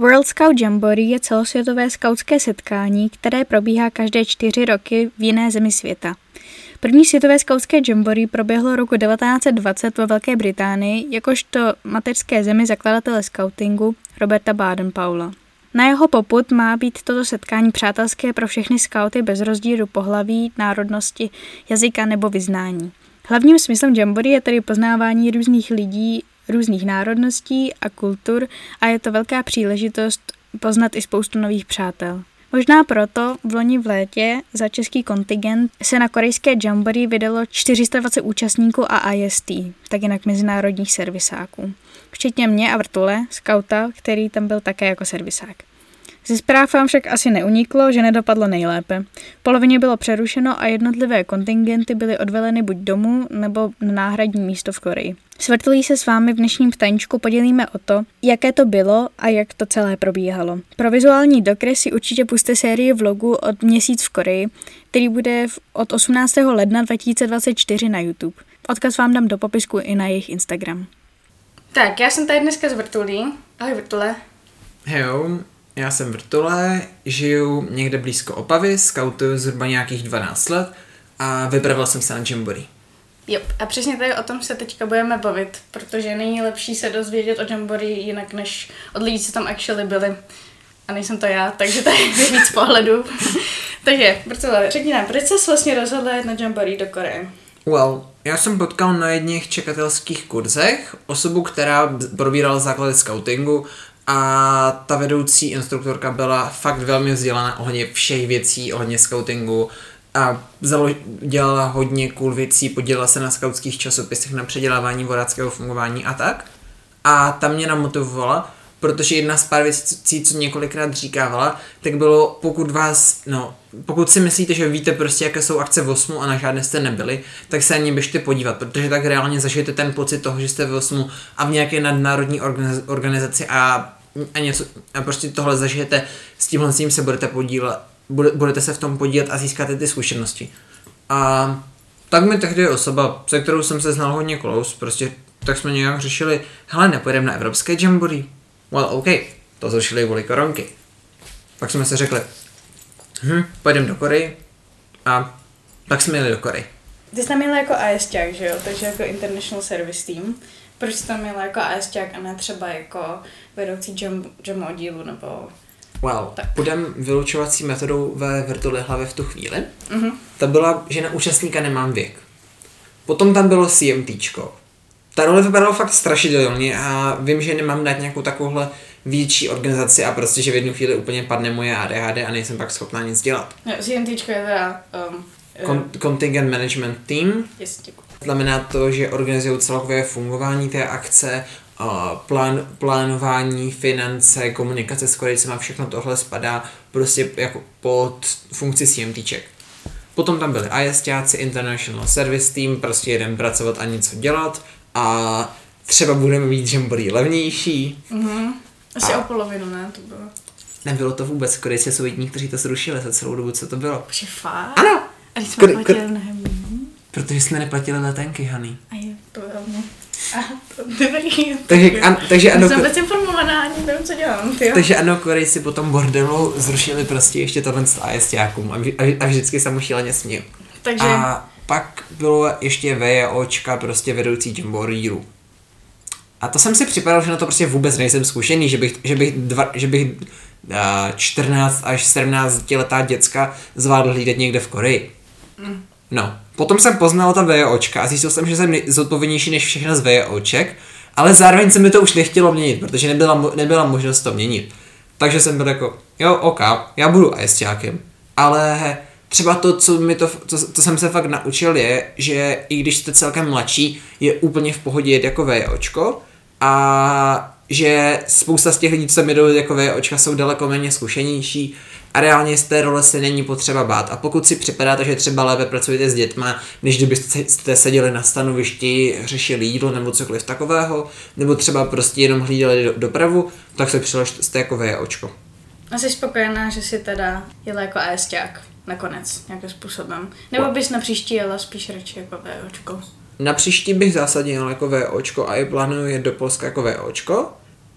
World Scout Jamboree je celosvětové skautské setkání, které probíhá každé čtyři roky v jiné zemi světa. První světové skautské jamboree proběhlo roku 1920 ve Velké Británii, jakožto mateřské zemi zakladatele skautingu Roberta Baden-Paula. Na jeho poput má být toto setkání přátelské pro všechny skauty bez rozdílu pohlaví, národnosti, jazyka nebo vyznání. Hlavním smyslem jamboree je tedy poznávání různých lidí, různých národností a kultur a je to velká příležitost poznat i spoustu nových přátel. Možná proto v loni v létě za český kontingent se na korejské Jamboree vydalo 420 účastníků a IST, tak jinak mezinárodních servisáků. Včetně mě a Vrtule, skauta, který tam byl také jako servisák. Ze zpráv vám však asi neuniklo, že nedopadlo nejlépe. Polovině bylo přerušeno a jednotlivé kontingenty byly odveleny buď domů nebo na náhradní místo v Koreji. Svrtlí se s vámi v dnešním ptaníčku podělíme o to, jaké to bylo a jak to celé probíhalo. Pro vizuální dokres si určitě puste sérii vlogu od Měsíc v Koreji, který bude od 18. ledna 2024 na YouTube. Odkaz vám dám do popisku i na jejich Instagram. Tak, já jsem tady dneska z Vrtulí. Ahoj Vrtule. Hejo, já jsem Vrtule, žiju někde blízko Opavy, skautuju zhruba nějakých 12 let a vypravil jsem se na Jamboree. Jo, a přesně tady o tom se teďka budeme bavit, protože není lepší se dozvědět o Jamboree jinak než od lidí, co tam actually byli. A nejsem to já, takže tady je víc pohledu. takže, Vrtule, řekni nám, proč jsi vlastně rozhodl jet na Jamboree do Koreje? Well, já jsem potkal na jedných čekatelských kurzech osobu, která probírala základy scoutingu a ta vedoucí instruktorka byla fakt velmi vzdělaná ohledně všech věcí, ohledně scoutingu a dělala hodně cool věcí, podělila se na skautských časopisech na předělávání vodáckého fungování a tak. A ta mě namotivovala, protože jedna z pár věcí, co několikrát říkávala, tak bylo, pokud vás, no, pokud si myslíte, že víte prostě, jaké jsou akce v osmu a na žádné jste nebyli, tak se ani běžte podívat, protože tak reálně zažijete ten pocit toho, že jste v osmu a v nějaké nadnárodní organizaci a a něco, a prostě tohle zažijete, s tímhle s tím se budete podílet, budete se v tom podílet a získáte ty zkušenosti. A tak mi tehdy osoba, se kterou jsem se znal hodně close, prostě tak jsme nějak řešili, hele, nepojedeme na evropské jamboree. Well, OK, to zrušili kvůli koronky. Pak jsme se řekli, hm, pojedeme do Koreji a tak jsme jeli do Koreji. Ty jsi tam jako ASťák, že jo? Takže jako International Service Team. Proč jsi tam jel jako ASťák a ne třeba jako vedoucí jam, oddílu nebo... Well, tak. půjdem vylučovací metodou ve vrtuli hlavě v tu chvíli. Mm-hmm. Ta byla, že na účastníka nemám věk. Potom tam bylo CMTčko. Ta role vypadala fakt strašidelně a vím, že nemám dát nějakou takovouhle větší organizaci a prostě, že v jednu chvíli úplně padne moje ADHD a nejsem pak schopná nic dělat. No, CMTčko je teda... Um, Con- contingent Management Team. Yes, děkuji. Znamená to, že organizují celkové fungování té akce, plán, plánování, finance, komunikace s Korejcema, všechno tohle spadá prostě jako pod funkci CMTček. Potom tam byli ISTáci, International Service Team, prostě jeden pracovat a něco dělat a třeba budeme mít Jamboree levnější. Mm-hmm. Asi a... o polovinu, ne? To bylo. Nebylo to vůbec, Korejci jsou jediní, kteří to zrušili za celou dobu, co to bylo. Že fakt? Ano! A jsme Kor- Protože jsme neplatili letenky, Hany. A je, to velmi. A to dobrý. takže, an, takže ano, jsem vůbec informovaná, ani nevím, co dělám. Tyjo. Takže ano, Korejci po tom bordelu zrušili prostě ještě tohle z ASťákům a, a, a vždycky jsem mu šíleně směl. Takže... A pak bylo ještě VJOčka, prostě vedoucí Jamboreeru. A to jsem si připadal, že na to prostě vůbec nejsem zkušený, že bych, že bych, dva, že bych uh, 14 až 17 letá děcka zvládl hlídat někde v Koreji. Mm. No, potom jsem poznal ta VOčka a zjistil jsem, že jsem zodpovědnější než všechno z VOček, ale zároveň se mi to už nechtělo měnit, protože nebyla, nebyla možnost to měnit. Takže jsem byl jako, jo, ok, já budu ASťákem, ale třeba to, co, mi to, to, to jsem se fakt naučil, je, že i když jste celkem mladší, je úplně v pohodě jet jako VOčko a že spousta z těch lidí, co mi jdou jako VOčka, jsou daleko méně zkušenější a reálně z té role se není potřeba bát. A pokud si připadáte, že třeba lépe pracujete s dětma, než kdybyste seděli na stanovišti, řešili jídlo nebo cokoliv takového, nebo třeba prostě jenom hlídali do, dopravu, tak se přiložte jako VOčko. A jsi spokojená, že si teda jela jako ASťák nakonec nějakým způsobem? Nebo bys na příští jela spíš radši jako VOčko? Na příští bych zásadně jel jako VOčko a i plánuju jet do Polska jako VOčko,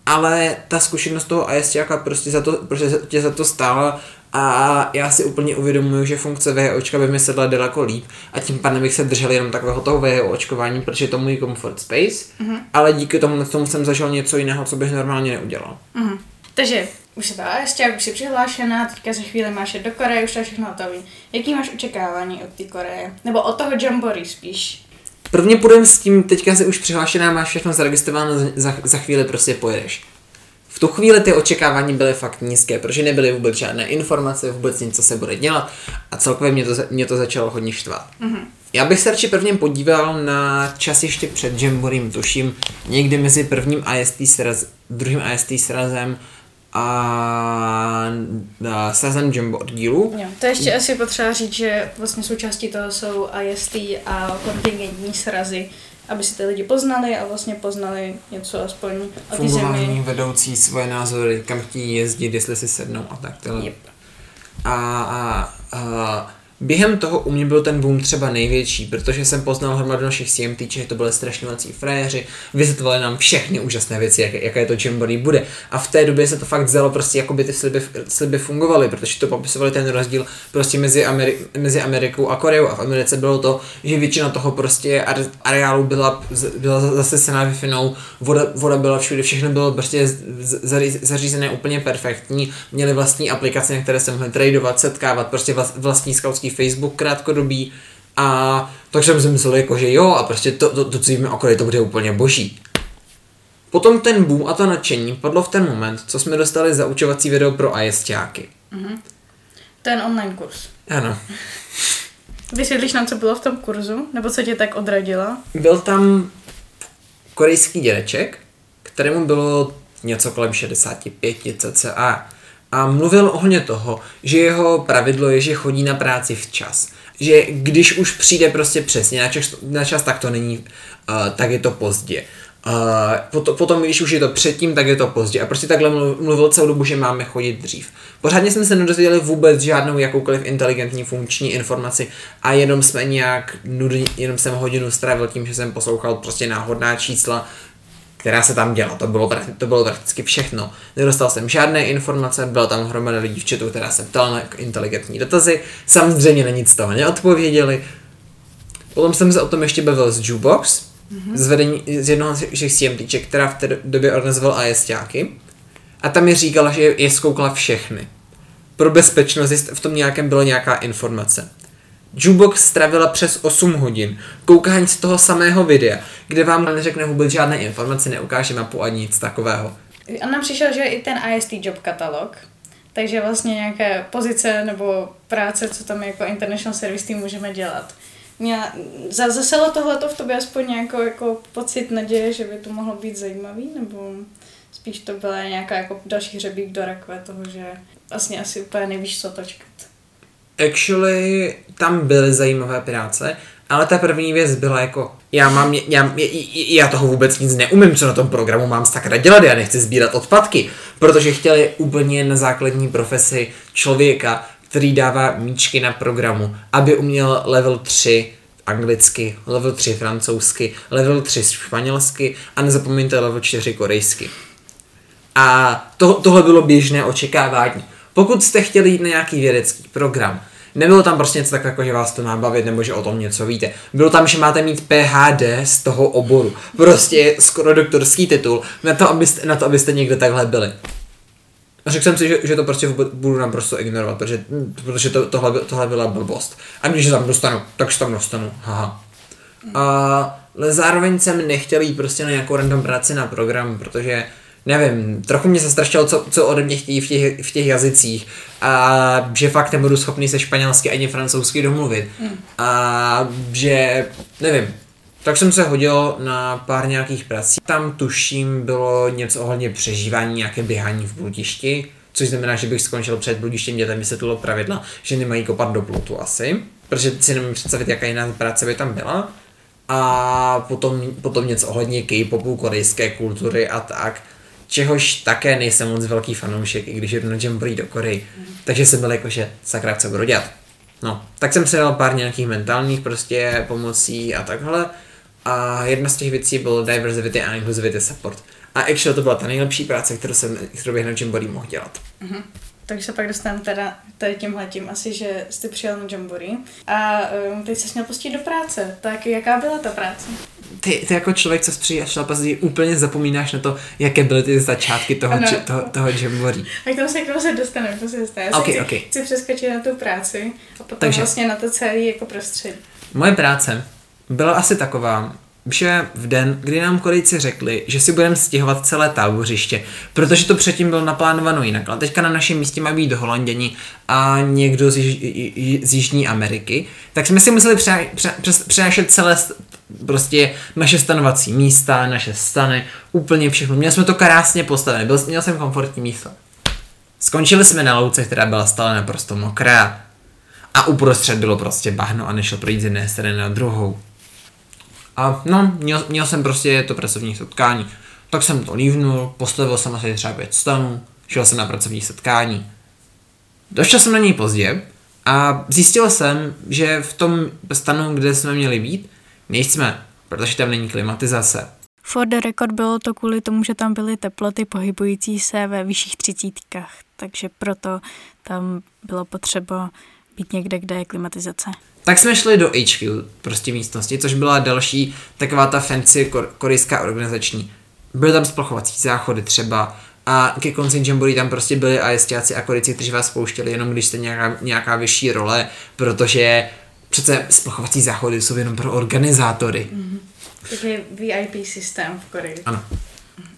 ale ta zkušenost toho ASťáka prostě za to, prostě tě za to stála a já si úplně uvědomuji, že funkce VHOčka by mi sedla daleko líp a tím pádem bych se držel jenom takového toho VHOčkování, protože to můj comfort space, mm-hmm. ale díky tomu, tomu jsem zažil něco jiného, co bych normálně neudělal. Mm-hmm. Takže už se to ještě, už jsi přihlášená, teďka za chvíli máš do Koreje, už to všechno hotový. Jaký máš očekávání od té Koreje? Nebo od toho Jamboree spíš? Prvně půjdeme s tím, teďka jsi už přihlášená, máš všechno zaregistrováno, za, za chvíli prostě pojedeš. V tu chvíli ty očekávání byly fakt nízké, protože nebyly vůbec žádné informace, vůbec nic, co se bude dělat a celkově mě to, mě to začalo hodně štvat. Mm-hmm. Já bych se radši prvně podíval na čas ještě před Jamborem, tuším někdy mezi prvním IST sraz, druhým IST srazem a, a srazem Jumbo oddílu. Jo, to ještě asi potřeba říct, že vlastně součástí toho jsou IST a kontingentní srazy, aby si ty lidi poznali a vlastně poznali něco aspoň o té zemi. vedoucí svoje názory, kam chtějí jezdit, jestli si sednou a tak. Yep. A, a, a Během toho u mě byl ten boom třeba největší, protože jsem poznal hromadu našich CMT, to byly strašňovací frajeři, vysvětlovali nám všechny úžasné věci, jak, jaké to Jamboree bude. A v té době se to fakt zelo prostě, jako by ty sliby, sliby fungovaly, protože to popisovali ten rozdíl prostě mezi, Ameri- mezi Amerikou a Koreou. A v Americe bylo to, že většina toho prostě areálu byla, byla zasesená wi voda, voda byla všude, všechno bylo prostě zařízené úplně perfektní, měli vlastní aplikace, na které se mohli tradovat, setkávat, prostě vlastní skautský Facebook krátkodobý a tak jsem si myslel jako, že jo a prostě to, to, to co víme okolí, to bude úplně boží. Potom ten boom a to nadšení padlo v ten moment, co jsme dostali za učovací video pro ISťáky. Mm-hmm. Ten online kurz. Ano. Vysvětlíš nám, co bylo v tom kurzu? Nebo co tě tak odradila? Byl tam korejský dědeček, kterému bylo něco kolem 65 cca a mluvil ohně toho, že jeho pravidlo je, že chodí na práci včas. Že když už přijde prostě přesně na čas, na čas tak to není, uh, tak je to pozdě. Uh, potom, potom, když už je to předtím, tak je to pozdě. A prostě takhle mluvil celou dobu, že máme chodit dřív. Pořádně jsme se nedozvěděli vůbec žádnou jakoukoliv inteligentní funkční informaci a jenom jsme nějak nudně, jenom jsem hodinu strávil tím, že jsem poslouchal prostě náhodná čísla, která se tam děla. To bylo, to bylo prakticky všechno. Nedostal jsem žádné informace, byla tam hromada lidí v chatu, která se ptala na inteligentní dotazy. Samozřejmě na nic z toho neodpověděli. Potom jsem se o tom ještě bavil s Jukebox, mm-hmm. z, vedení, z jednoho z těch CMTček, která v té době organizoval ASťáky. A tam mi říkala, že je zkoukala všechny. Pro bezpečnost v tom nějakém byla nějaká informace. Jukebox stravila přes 8 hodin koukání z toho samého videa, kde vám neřekne vůbec žádné informace, neukáže mapu ani nic takového. A nám přišel, že i ten IST job katalog, takže vlastně nějaké pozice nebo práce, co tam jako International Service Team můžeme dělat. Měla, zaselo tohleto v tobě aspoň nějakou jako pocit naděje, že by to mohlo být zajímavý, nebo spíš to byla nějaká jako další hřebík do rakve toho, že vlastně asi úplně nevíš, co to čekat. Actually, tam byly zajímavé práce, ale ta první věc byla jako, já mám, já, já toho vůbec nic neumím, co na tom programu mám sakra dělat, já nechci sbírat odpadky, protože chtěli úplně na základní profesi člověka, který dává míčky na programu, aby uměl level 3 anglicky, level 3 francouzsky, level 3 španělsky a nezapomeňte level 4 korejsky. A to, tohle bylo běžné očekávání. Pokud jste chtěli jít na nějaký vědecký program, nebylo tam prostě něco takového, že vás to má bavit nebo že o tom něco víte. Bylo tam, že máte mít PhD z toho oboru. Prostě skoro doktorský titul na to, abyste, na to, abyste někde takhle byli. A řekl jsem si, že, že to prostě budu naprosto ignorovat, protože, protože to, tohle, tohle byla blbost. A když se tam dostanu, tak se tam dostanu. Haha. A, ale zároveň jsem nechtěl jít prostě na nějakou random práci na program, protože nevím, trochu mě zastrašilo, co, co ode mě chtějí v těch, v těch jazycích a že fakt nebudu schopný se španělsky ani francouzsky domluvit mm. a že, nevím, tak jsem se hodil na pár nějakých prací. Tam tuším bylo něco ohledně přežívání, nějaké běhání v bludišti, což znamená, že bych skončil před bludištěm, mě tam vysvětlilo pravidla, že nemají kopat do plutu asi, protože si nemůžu představit, jaká jiná práce by tam byla. A potom, potom něco ohledně K-popu, korejské kultury a tak čehož také nejsem moc velký fanoušek, i když na Jamboree do Koreji. Takže jsem byl jako, že sakra, co budu dělat. No, tak jsem si dal pár nějakých mentálních prostě pomocí a takhle. A jedna z těch věcí byl diversity a inclusivity support. A actually to byla ta nejlepší práce, kterou jsem, kterou bych na Jamboree mohl dělat. Mm-hmm. Takže se pak dostanu teda tady tímhletím asi, že jste přijel na Jamboree a um, teď se měl pustit do práce. Tak jaká byla ta práce? Ty, ty jako člověk, co přijel šel úplně zapomínáš na to, jaké byly ty začátky toho, ano. toho, toho Jamboree. Tak tomu se k tomu se dostaneme, to se dostane. Okay, chci, okay. chci přeskočit na tu práci a potom Takže, vlastně na to celé jako prostředí. Moje práce byla asi taková, že v den, kdy nám Korejci řekli, že si budeme stěhovat celé tábořiště, protože to předtím bylo naplánováno jinak, ale teďka na našem místě mají být Holanděni a někdo z, Již, z Jižní Ameriky, tak jsme si museli přenášet celé prostě naše stanovací místa, naše stany, úplně všechno. Měli jsme to krásně postavené, byl, měl jsem komfortní místo. Skončili jsme na louce, která byla stále naprosto mokrá a uprostřed bylo prostě bahno a nešel projít z jedné strany na druhou. A no, měl, měl jsem prostě to pracovní setkání. Tak jsem to lívnul, postavil jsem asi třeba pět stanů, šel jsem na pracovní setkání. Došel jsem na něj pozdě a zjistil jsem, že v tom stanu, kde jsme měli být, nejsme, protože tam není klimatizace. For the record bylo to kvůli tomu, že tam byly teploty pohybující se ve vyšších třicítkách, takže proto tam bylo potřeba být někde, kde je klimatizace. Tak jsme šli do HQ, prostě místnosti, což byla další taková ta fancy kor- korejská organizační. Byly tam splachovací záchody třeba a ke konci Jamboree tam prostě byli ASTáci a korejci, kteří vás pouštěli jenom když jste nějaká, nějaká vyšší role, protože přece splachovací záchody jsou jenom pro organizátory. Mm-hmm. Takže VIP systém v Koreji. Ano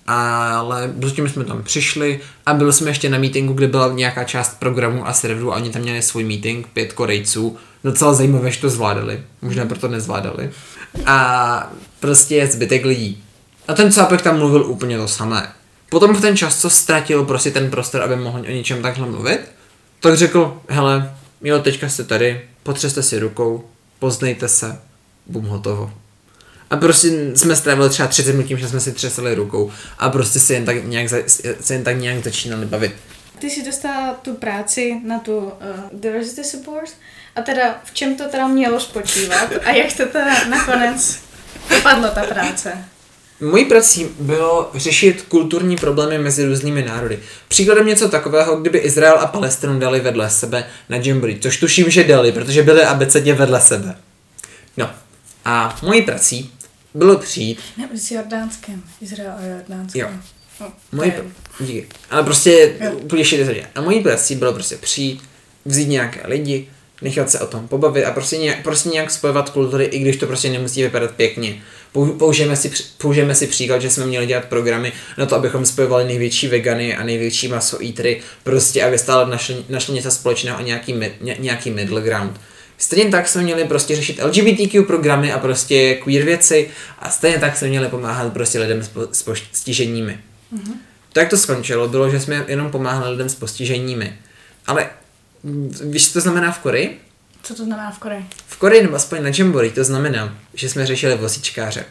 ale prostě jsme tam přišli a byli jsme ještě na meetingu, kde byla nějaká část programu a serveru a oni tam měli svůj meeting, pět Korejců, docela zajímavé, že to zvládali, možná proto nezvládali. A prostě zbytek lidí. A ten cápek tam mluvil úplně to samé. Potom v ten čas, co ztratil prostě ten prostor, aby mohl o něčem takhle mluvit, tak řekl, hele, jo, teďka jste tady, potřeste si rukou, poznejte se, bum, hotovo. A prostě jsme strávili třeba 30 minut tím, že jsme si třesali rukou a prostě se jen tak nějak, se jen tak nějak začínali bavit. Ty jsi dostala tu práci na tu uh, diversity support a teda v čem to teda mělo spočívat a jak to teda nakonec dopadlo ta práce? Mojí prací bylo řešit kulturní problémy mezi různými národy. Příkladem něco takového, kdyby Izrael a Palestinu dali vedle sebe na Jamboree, což tuším, že dali, protože byly abecedně vedle sebe. No, a mojí prací bylo přijít. Ne, s Jordánskem. Izrael a Jordánskem. Jo. Oh, mojí, díky. Ale prostě úplně šíře A mojí prací bylo prostě přijít, vzít nějaké lidi, nechat se o tom pobavit a prostě nějak, prostě nějak spojovat kultury, i když to prostě nemusí vypadat pěkně. Použijeme si, použijeme si příklad, že jsme měli dělat programy na to, abychom spojovali největší vegany a největší maso eatery, prostě aby stále našli, našli něco společného a nějaký, ně, nějaký middle ground. Stejně tak jsme měli prostě řešit LGBTQ programy a prostě queer věci a stejně tak jsme měli pomáhat prostě lidem s, po, s postiženími. Mm-hmm. To, jak to skončilo, bylo, že jsme jenom pomáhali lidem s postiženími. Ale víš, co to znamená v Koreji? Co to znamená v Koreji? V Koreji nebo aspoň na Jamboree to znamená, že jsme řešili vozíčkáře.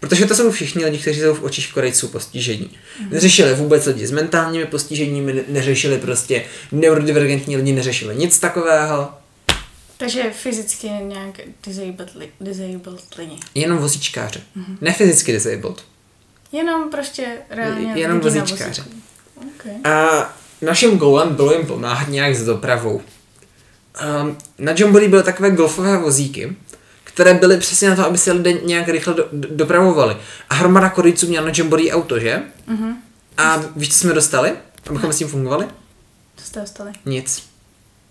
Protože to jsou všichni lidi, kteří jsou v očích Korejců postižení. Mm. Neřešili vůbec lidi s mentálními postiženími, neřešili prostě neurodivergentní lidi, neřešili nic takového. Takže fyzicky nějak disabled, disabled lidi. Jenom vozíčkáře. Mm-hmm. Ne fyzicky disabled. Jenom prostě reálně Jenom vozíčkáře. Okay. A naším goalem bylo jim pomáhat nějak s dopravou. Um, na Jamboree byly takové golfové vozíky, které byly přesně na to, aby se lidé nějak rychle do, do, dopravovali. A hromada Korejců měla na Jamboree auto, že? Mm-hmm. A víš, co jsme dostali? Abychom ne. s tím fungovali? Co jste dostali? Nic.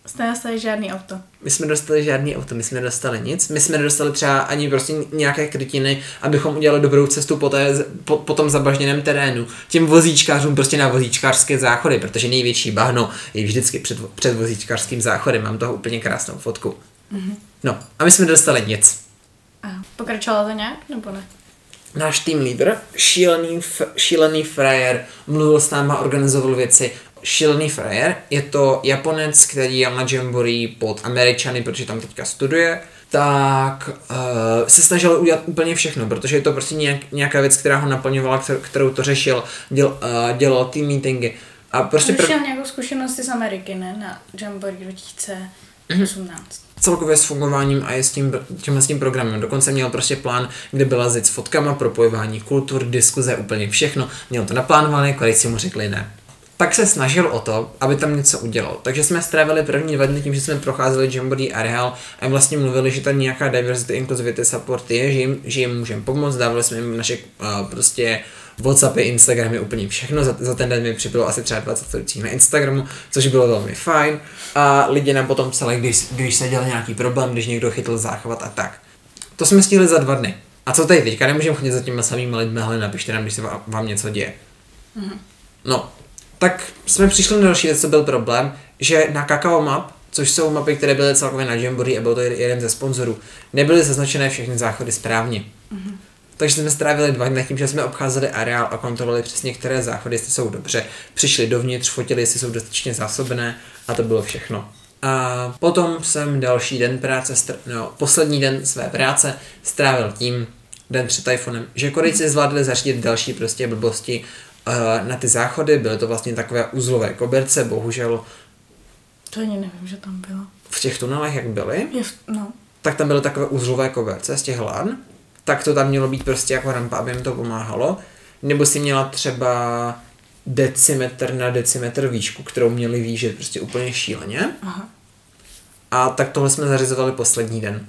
Jste nedostali žádný auto. My jsme dostali žádný auto, my jsme nedostali nic. My jsme nedostali třeba ani prostě nějaké krytiny, abychom udělali dobrou cestu po, té, po, po tom zabažněném terénu. Těm vozíčkářům prostě na vozíčkářské záchody, protože největší bahno je vždycky před, před vozíčkářským záchodem. Mám toho úplně krásnou fotku. Mm-hmm. No, a my jsme nedostali nic. A pokračovalo to nějak, nebo ne? Náš tým lídr, šílený, šílený frajer, mluvil s náma, organizoval věci, šílený frajer. Je to Japonec, který je na Jamboree pod Američany, protože tam teďka studuje tak uh, se snažil udělat úplně všechno, protože je to prostě nějak, nějaká věc, která ho naplňovala, kterou, to řešil, děl, uh, dělal ty meetingy. A prostě prv... nějakou zkušenosti z Ameriky, ne? Na Jamboree 2000 18 celkově s fungováním a je s tím, tímhle s tím programem. Dokonce měl prostě plán, kde byla zit s fotkama, propojování kultur, diskuze, úplně všechno. Měl to naplánované, když si mu řekli ne. Tak se snažil o to, aby tam něco udělal. Takže jsme strávili první dva dny tím, že jsme procházeli Jamboree areál a vlastně mluvili, že tam nějaká diversity, inclusivity support je, že jim, že jim můžeme pomoct, dávali jsme jim naše uh, prostě Whatsappy, Instagramy, úplně všechno. Za, za ten den mi přibylo asi třeba 20 storících na Instagramu, což bylo velmi fajn. A lidi nám potom psali, když, když se dělal nějaký problém, když někdo chytl záchvat a tak. To jsme stihli za dva dny. A co tady teďka? Nemůžeme chodit za těmi samými lidmi, ale napište nám, když se vám, vám něco děje. Mm-hmm. No, tak jsme přišli na další věc, co byl problém, že na Kakao Map, což jsou mapy, které byly celkově na Jamboree a byl to jeden ze sponzorů, nebyly zaznačené všechny záchody správně. Mm-hmm. Takže jsme strávili dva dny tím, že jsme obcházeli areál a kontrolovali přesně, které záchody, jestli jsou dobře. Přišli dovnitř, fotili, jestli jsou dostatečně zásobené a to bylo všechno. A potom jsem další den práce, no, poslední den své práce strávil tím, den před iPhonem, že Korejci zvládli zařídit další prostě blbosti na ty záchody, byly to vlastně takové uzlové koberce, bohužel. To ani nevím, že tam bylo. V těch tunelech, jak byly, je no. tak tam byly takové uzlové koberce z těch lan tak to tam mělo být prostě jako rampa, aby jim to pomáhalo. Nebo si měla třeba decimetr na decimetr výšku, kterou měli výžet prostě úplně šíleně. Aha. A tak tohle jsme zařizovali poslední den.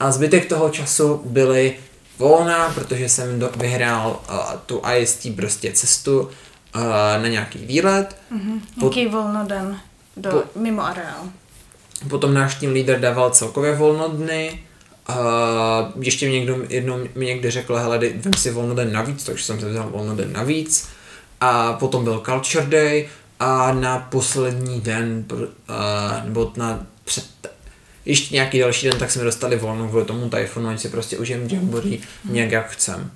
A zbytek toho času byly volná, protože jsem do, vyhrál uh, tu IST prostě cestu uh, na nějaký výlet. Mhm. Jaký volnoden do, po, mimo areál. Potom náš tým lídr dával celkově volnodny a ještě mě někdo jednou mi někdy řekl, hele, vem si volnoden navíc, takže jsem si vzal volnoden navíc. A potom byl Culture Day a na poslední den, uh, nebo na před, ještě nějaký další den, tak jsme dostali volno kvůli tomu tajfunu, ať si prostě užijem Jamboree mm. nějak jak chcem.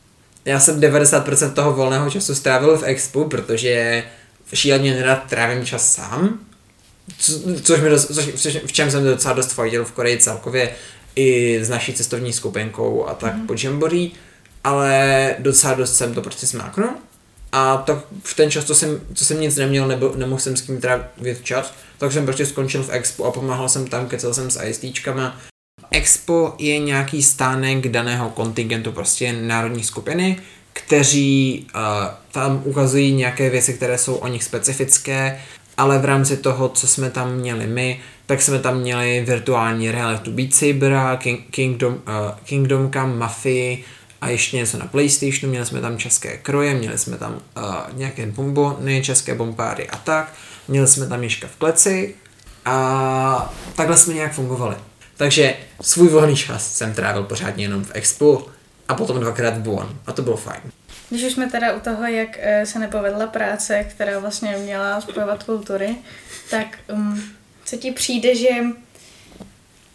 Já jsem 90% toho volného času strávil v Expo, protože šíleně nerad trávím čas sám, co, což mi dost, což, v čem jsem docela dost fajtil v Koreji celkově, i s naší cestovní skupinkou a tak mm. po Jamboree, ale docela dost jsem to prostě smáknul. A tak v ten čas, co jsem, co jsem nic neměl, nebo nemohl jsem s kým trávit čas, tak jsem prostě skončil v Expo a pomáhal jsem tam, kecel jsem s ISTčkama. Expo je nějaký stánek daného kontingentu, prostě národní skupiny, kteří uh, tam ukazují nějaké věci, které jsou o nich specifické, ale v rámci toho, co jsme tam měli my, tak jsme tam měli virtuální realitu Beat Saber, King, Kingdom, uh, Kingdom Come, Mafii a ještě něco na Playstationu, měli jsme tam české kroje, měli jsme tam uh, nějaké bombony, české bombáry a tak, měli jsme tam Ježka v kleci a takhle jsme nějak fungovali. Takže svůj volný čas jsem trávil pořádně jenom v Expo a potom dvakrát v Buon a to bylo fajn. Když už jsme teda u toho, jak eh, se nepovedla práce, která vlastně měla spojovat kultury, tak um, co ti přijde, že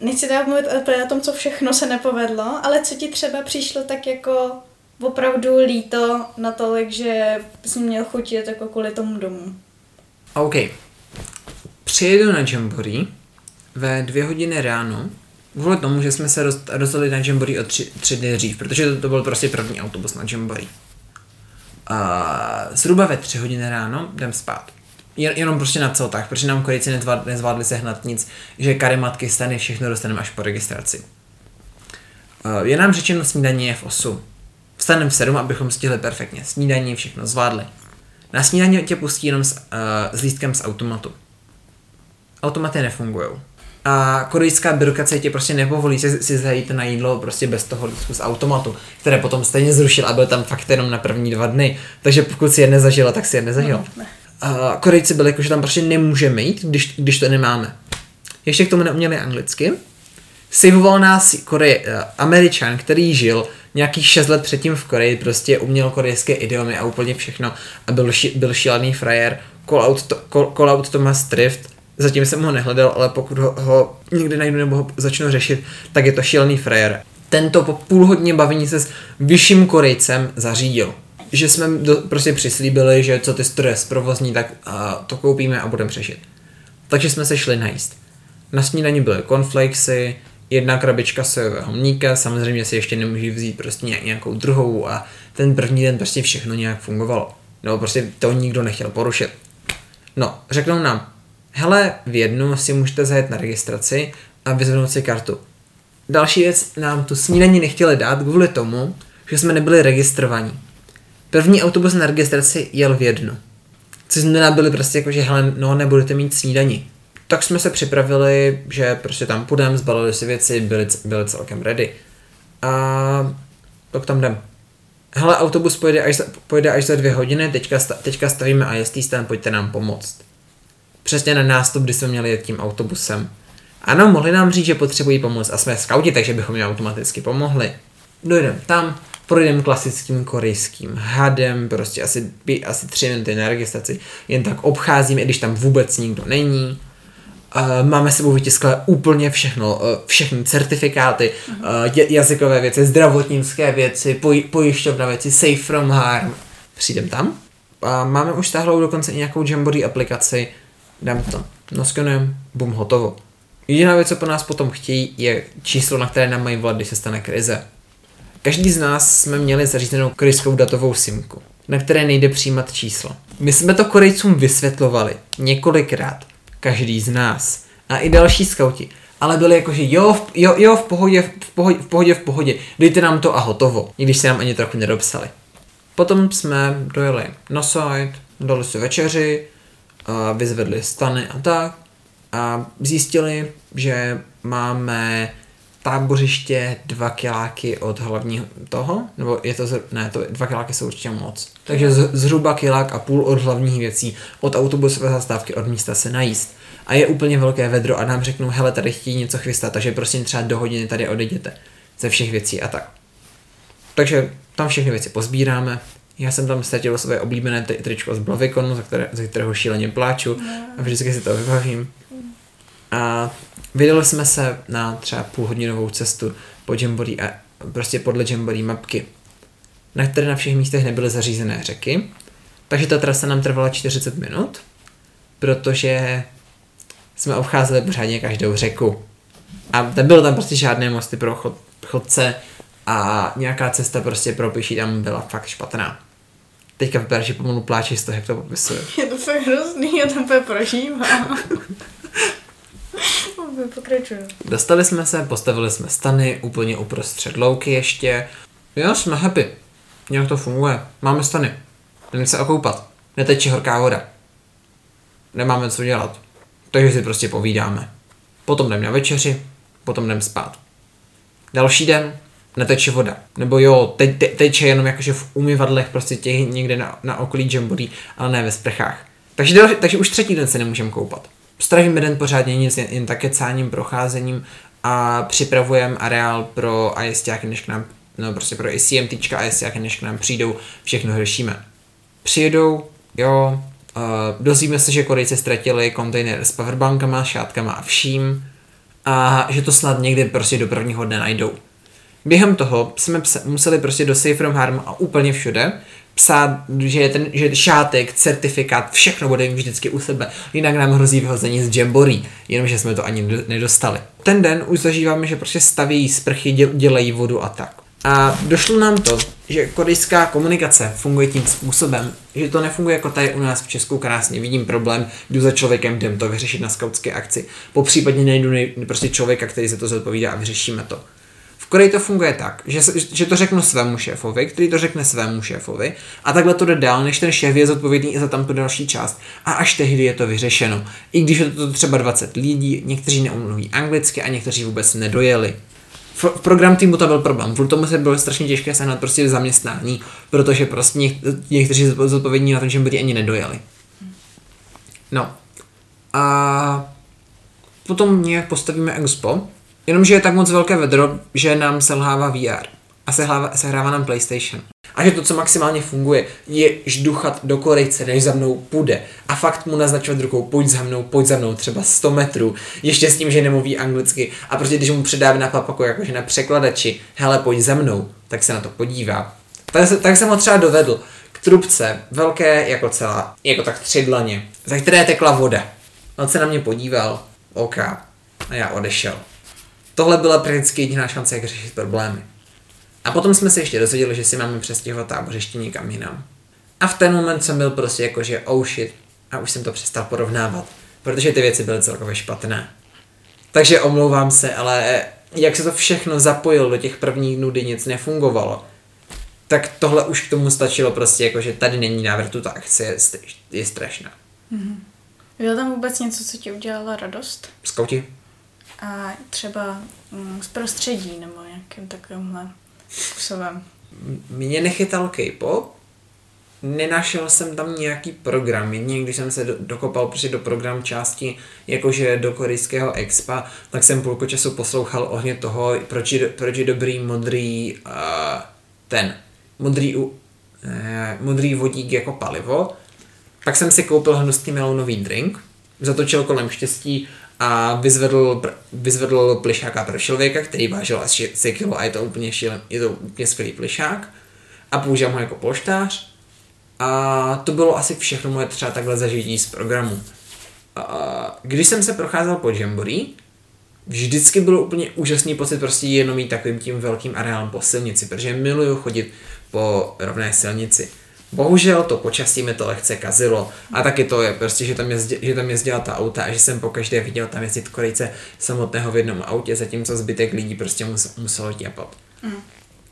nechci teda mluvit o tom, co všechno se nepovedlo, ale co ti třeba přišlo tak jako opravdu líto natolik, že jsi měl chutit jako kvůli tomu domů. OK. Přijedu na Jamboree ve dvě hodiny ráno, kvůli tomu, že jsme se rozhodli na Jamboree o tři, tři dny dřív, protože to, to byl prostě první autobus na Jamboree. A zhruba ve tři hodiny ráno jdem spát jenom prostě na celtách, protože nám Korejci nezvládli sehnat nic, že karimatky, stany, všechno dostaneme až po registraci. Uh, je nám řečeno, snídaní je v 8. Vstaneme v 7, abychom stihli perfektně. Snídaní všechno zvládli. Na snídaní tě pustí jenom s, uh, s lístkem z automatu. Automaty nefungují. A korejská byrokracie tě prostě nepovolí si, si zajít na jídlo prostě bez toho lístku z automatu, které potom stejně zrušil a byl tam fakt jenom na první dva dny. Takže pokud si je nezažila, tak si je nezažila. No, ne. A Korejci byli jako, že tam prostě nemůžeme jít, když, když to nemáme. Ještě k tomu neuměli anglicky. Sejvoval nás Korej, uh, Američan, který žil nějakých 6 let předtím v Koreji, prostě uměl korejské idiomy a úplně všechno a byl, ši, byl šílený frajer. Call out, to, call, call out Thomas Trift, zatím jsem ho nehledal, ale pokud ho, ho někdy najdu nebo ho začnu řešit, tak je to šílený frajer. Tento po půl hodině bavení se s vyšším Korejcem zařídil že jsme do, prostě přislíbili, že co ty stroje zprovozní, tak uh, to koupíme a budeme přešit. Takže jsme se šli najíst. Na snídani byly cornflakesy, jedna krabička sojového mlíka, samozřejmě si ještě nemůžu vzít prostě nějakou druhou a ten první den prostě všechno nějak fungovalo. Nebo prostě to nikdo nechtěl porušit. No, řeknou nám, hele, v jednu si můžete zajet na registraci a vyzvednout si kartu. Další věc, nám tu snídaní nechtěli dát kvůli tomu, že jsme nebyli registrovaní. První autobus na registraci jel v jednu. Což znamená, byli prostě jako, že hele, no nebudete mít snídaní. Tak jsme se připravili, že prostě tam půjdeme, zbalili si věci, byli, byli celkem ready. A tak tam jdem. Hele, autobus pojede až za, pojede až za dvě hodiny, teďka, teďka stavíme IST stand, pojďte nám pomoct. Přesně na nástup, kdy jsme měli jet tím autobusem. Ano, mohli nám říct, že potřebují pomoc a jsme skauti, takže bychom jim automaticky pomohli. Dojdeme tam, projdeme klasickým korejským hadem, prostě asi, asi tři minuty na registraci, jen tak obcházím, i když tam vůbec nikdo není. Uh, máme sebou vytisklé úplně všechno, uh, všechny certifikáty, uh, jazykové věci, zdravotnické věci, poj- pojišťovna věci, safe from harm. Přijdem tam a máme už stáhlou dokonce i nějakou Jamboree aplikaci, dám to, noskenujem, bum, hotovo. Jediná věc, co po nás potom chtějí, je číslo, na které nám mají volat, když se stane krize. Každý z nás jsme měli zařízenou korejskou datovou simku, na které nejde přijímat číslo. My jsme to Korejcům vysvětlovali několikrát, každý z nás a i další skauti, ale byli jako, že jo, v, jo, jo, v pohodě, v pohodě, v pohodě, v pohodě, dejte nám to a hotovo, i když se nám ani trochu nedopsali. Potom jsme dojeli na site, dali si večeři, a vyzvedli stany a tak a zjistili, že máme tábořiště dva kiláky od hlavního toho, nebo je to, ne, to dva kiláky jsou určitě moc. Takže z, zhruba kilák a půl od hlavních věcí, od autobusové zastávky, od místa se najíst. A je úplně velké vedro a nám řeknou, hele, tady chtějí něco chystat, takže prosím třeba do hodiny tady odejděte ze všech věcí a tak. Takže tam všechny věci pozbíráme. Já jsem tam ztratil své oblíbené tričko z Blavikonu, za, které, za kterého šíleně pláču a vždycky si to vybavím. A vydali jsme se na třeba půlhodinovou cestu po Jamboree a prostě podle Jamboree mapky, na které na všech místech nebyly zařízené řeky. Takže ta trasa nám trvala 40 minut, protože jsme obcházeli pořádně každou řeku. A nebylo tam prostě žádné mosty pro chod, chodce a nějaká cesta prostě pro pěší tam byla fakt špatná. Teďka vypadá, že pomalu pláčí z toho, jak to popisuje. Je to fakt hrozný, já tam prožívám. Pokračuju. Dostali jsme se, postavili jsme stany úplně uprostřed louky ještě. Jo, jsme happy. Nějak to funguje. Máme stany. Jdeme se okoupat. Neteče horká voda. Nemáme co dělat. Takže si prostě povídáme. Potom jdem na večeři, potom jdem spát. Další den neteče voda. Nebo jo, te, te, teče jenom jakože v umyvadlech prostě těch někde na, na okolí Jamboree, ale ne ve sprchách. Takže, takže už třetí den se nemůžeme koupat. Stravíme den pořádně nic, jen, jen také cáním, procházením a připravujeme areál pro ajestiáky, než k nám, no prostě pro ICMTčka ajestiáky, než k nám přijdou, všechno řešíme. Přijedou, jo, uh, dozvíme se, že Korejci ztratili kontejner s powerbankama, šátkama a vším a že to snad někdy prostě do prvního dne najdou. Během toho jsme museli prostě do Safe from Harm a úplně všude psát, že je ten že šátek, certifikát, všechno bude mít vždycky u sebe, jinak nám hrozí vyhození z Jamboree, jenomže jsme to ani nedostali. Ten den už zažíváme, že prostě staví sprchy, dělají vodu a tak. A došlo nám to, že korejská komunikace funguje tím způsobem, že to nefunguje jako tady u nás v Česku krásně. Vidím problém, jdu za člověkem, jdem to vyřešit na skautské akci. Po případě najdu nej, prostě člověka, který se to zodpovídá a vyřešíme to. V Koreji to funguje tak, že, že to řeknu svému šéfovi, který to řekne svému šéfovi a takhle to jde dál, než ten šéf je zodpovědný i za tamto další část. A až tehdy je to vyřešeno. I když je to třeba 20 lidí, někteří neumluví anglicky a někteří vůbec nedojeli. V, v program týmu to byl problém, kvůli tomu se bylo strašně těžké sehnat prostě zaměstnání, protože prostě něk, někteří zodpovědní na tom, že by ani nedojeli. No. A potom nějak postavíme expo, Jenomže je tak moc velké vedro, že nám selhává VR a sehlává, sehrává nám PlayStation. A že to, co maximálně funguje, je žduchat do Korejce, než za mnou půjde. A fakt mu naznačovat rukou, pojď za mnou, pojď za mnou, třeba 100 metrů, ještě s tím, že nemluví anglicky. A prostě když mu předáme na papaku, jakože na překladači, hele, pojď za mnou, tak se na to podívá. Tak, tak jsem ho třeba dovedl k trubce, velké jako celá, jako tak tři dlaně, za které tekla voda. On se na mě podíval, OK, a já odešel. Tohle byla prakticky jediná šance, jak řešit problémy. A potom jsme se ještě dozvěděli, že si máme přestěhovat tábořiště někam jinam. A v ten moment jsem byl prostě jako, že oh shit, a už jsem to přestal porovnávat, protože ty věci byly celkově špatné. Takže omlouvám se, ale jak se to všechno zapojilo do těch prvních dnů, kdy nic nefungovalo, tak tohle už k tomu stačilo prostě, jako že tady není návratu, ta akce je, je strašná. Mm-hmm. Bylo tam vůbec něco, co ti udělalo radost? Skauti. A třeba mm, z prostředí nebo nějakým takovýmhle způsobem. Mě nechytal K-pop, nenašel jsem tam nějaký program. Jedině když jsem se do, dokopal prostě do program části, jakože do korejského expa, tak jsem půlku času poslouchal ohně toho, proč je, proč je dobrý modrý uh, ten, modrý, uh, modrý vodík jako palivo. Pak jsem si koupil hnusný melonový drink, zatočil kolem štěstí a vyzvedl, vyzvedl plišáka pro člověka, který vážil asi 6 kg a je to úplně, šílen, je to úplně skvělý plišák a používám ho jako polštář a to bylo asi všechno moje třeba takhle zažití z programu. A když jsem se procházel po Jamboree, vždycky bylo úplně úžasný pocit prostě jenom mít takovým tím velkým areálem po silnici, protože miluju chodit po rovné silnici. Bohužel to počasí mi to lehce kazilo a taky to je prostě, že tam, jezdě, že tam jezdila ta auta a že jsem po každé viděl tam jezdit Korejce samotného v jednom autě, zatímco zbytek lidí prostě mus, muselo těpat. Mm.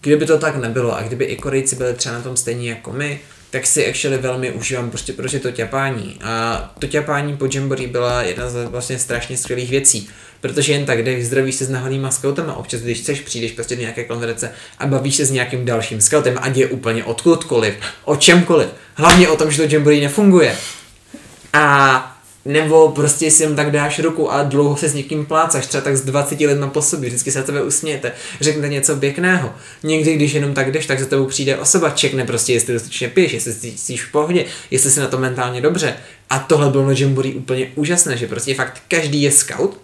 Kdyby to tak nebylo a kdyby i Korejci byli třeba na tom stejně jako my, tak si actually velmi užívám prostě protože to ťapání. A to ťapání po Jamboree byla jedna z vlastně strašně skvělých věcí, protože jen tak jdeš, zdravíš se s náhodnýma scoutama, občas když chceš, přijdeš prostě do nějaké konference a bavíš se s nějakým dalším scoutem, ať je úplně odkudkoliv, o čemkoliv, hlavně o tom, že to Jamboree nefunguje. A nebo prostě si jen tak dáš ruku a dlouho se s někým plácaš, třeba tak z 20 let na po sobě, vždycky se na tebe usmějete, řeknete něco pěkného. Někdy, když jenom tak jdeš, tak za tebou přijde osoba, čekne prostě, jestli dostatečně piješ, jestli cítíš v pohodě, jestli si na to mentálně dobře. A tohle bylo na Jamboree úplně úžasné, že prostě fakt každý je scout,